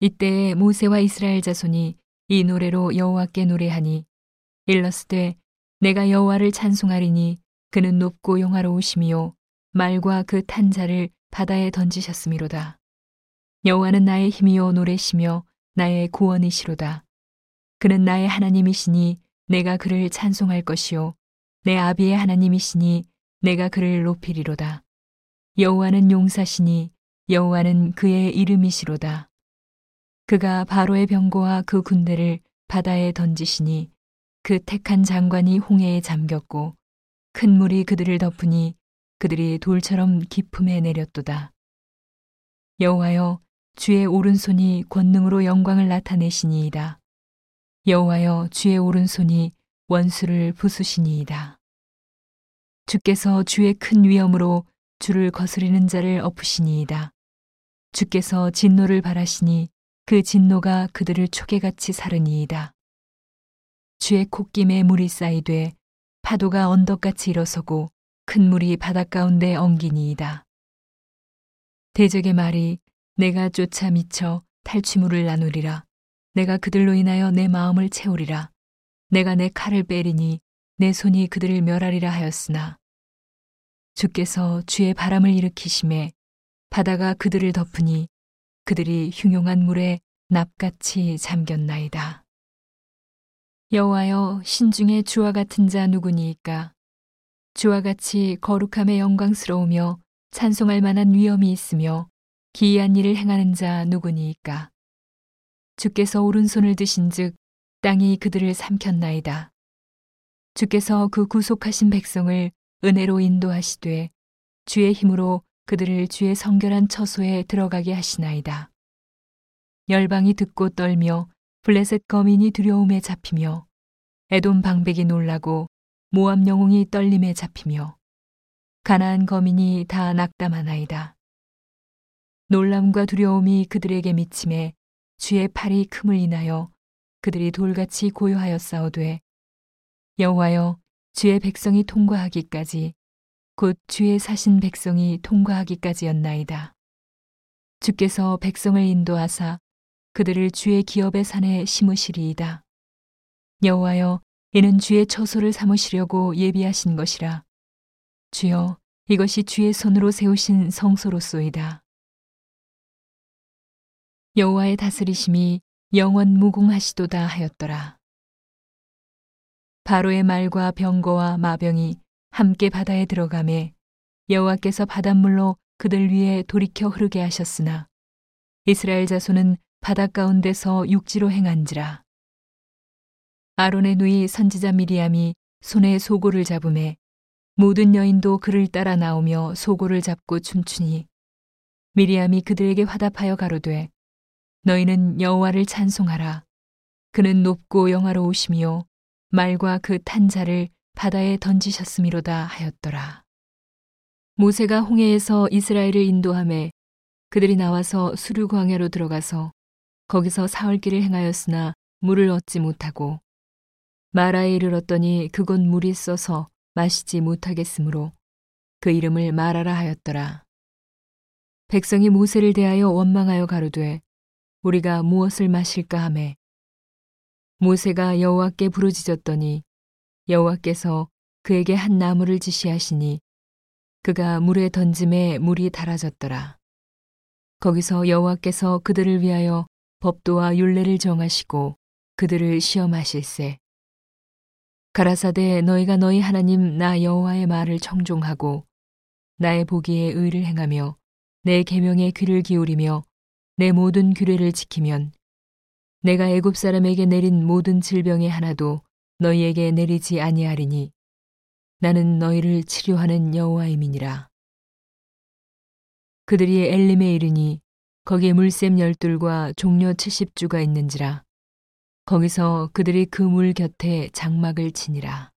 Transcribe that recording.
이때에 모세와 이스라엘 자손이 이 노래로 여호와께 노래하니 일러스되 내가 여호와를 찬송하리니 그는 높고 영화로우시미요 말과 그 탄자를 바다에 던지셨음이로다. 여호와는 나의 힘이요 노래시며 나의 구원이시로다. 그는 나의 하나님이시니 내가 그를 찬송할 것이요 내 아비의 하나님이시니 내가 그를 높이리로다. 여호와는 용사시니 여호와는 그의 이름이시로다. 그가 바로의 병거와 그 군대를 바다에 던지시니 그 택한 장관이 홍해에 잠겼고 큰 물이 그들을 덮으니 그들이 돌처럼 깊음에 내렸도다. 여호와여 주의 오른손이 권능으로 영광을 나타내시니이다. 여호와여 주의 오른손이 원수를 부수시니이다. 주께서 주의 큰 위엄으로 주를 거스리는 자를 엎으시니이다. 주께서 진노를 바라시니 그 진노가 그들을 초계같이 사르니이다. 주의 콧김에 물이 쌓이되 파도가 언덕같이 일어서고 큰 물이 바닷 가운데 엉기니이다. 대적의 말이 내가 쫓아 미쳐 탈취물을 나누리라. 내가 그들로 인하여 내 마음을 채우리라. 내가 내 칼을 빼리니 내 손이 그들을 멸하리라 하였으나 주께서 주의 바람을 일으키심에 바다가 그들을 덮으니 그들이 흉용한 물에 납같이 잠겼나이다. 여호와여 신중에 주와 같은 자 누구니이까 주와 같이 거룩함에 영광스러우며 찬송할 만한 위엄이 있으며 기이한 일을 행하는 자 누구니이까 주께서 오른손을 드신즉 땅이 그들을 삼켰나이다. 주께서 그 구속하신 백성을 은혜로 인도하시되 주의 힘으로 그들을 주의 성결한 처소에 들어가게 하시나이다. 열방이 듣고 떨며 블레셋 거민이 두려움에 잡히며 에돔 방백이 놀라고 모압 영웅이 떨림에 잡히며 가나안 거민이 다 낙담하나이다. 놀람과 두려움이 그들에게 미침에 주의 팔이 큼을 인하여 그들이 돌같이 고요하여 싸우되 여호와여 주의 백성이 통과하기까지 곧 주의 사신 백성이 통과하기까지였나이다. 주께서 백성을 인도하사 그들을 주의 기업의 산에 심으시리이다. 여호와여 이는 주의 처소를 삼으시려고 예비하신 것이라. 주여 이것이 주의 손으로 세우신 성소로소이다. 여호와의 다스리심이 영원 무궁하시도다 하였더라. 바로의 말과 병거와 마병이 함께 바다에 들어가매 여호와께서 바닷물로 그들 위에 돌이켜 흐르게 하셨으나 이스라엘 자손은 바닷 가운데서 육지로 행한지라. 아론의 누이 선지자 미리암이 손에 소고를 잡음에 모든 여인도 그를 따라 나오며 소고를 잡고 춤추니 미리암이 그들에게 화답하여 가로되 너희는 여호와를 찬송하라. 그는 높고 영화로우시며 말과 그 탄자를 바다에 던지셨음이로다 하였더라. 모세가 홍해에서 이스라엘을 인도함에 그들이 나와서 수류 광야로 들어가서 거기서 사흘길을 행하였으나 물을 얻지 못하고 마라에 이르렀더니 그곳 물이 써서 마시지 못하겠으므로 그 이름을 마라라 하였더라. 백성이 모세를 대하여 원망하여 가로되 우리가 무엇을 마실까 하매 모세가 여호와께 부르짖었더니 여호와께서 그에게 한 나무를 지시하시니 그가 물에 던짐에 물이 달아졌더라. 거기서 여호와께서 그들을 위하여 법도와 율례를 정하시고 그들을 시험하실세. 가라사대 너희가 너희 하나님 나 여호와의 말을 청종하고 나의 보기에 의를 행하며 내 계명에 귀를 기울이며 내 모든 규례를 지키면 내가 애굽 사람에게 내린 모든 질병의 하나도 너희에게 내리지 아니하리니 나는 너희를 치료하는 여호와임이니라. 그들이 엘림에 이르니 거기에 물샘 열둘과 종려 칠십 주가 있는지라 거기서 그들이 그 물 곁에 장막을 치니라.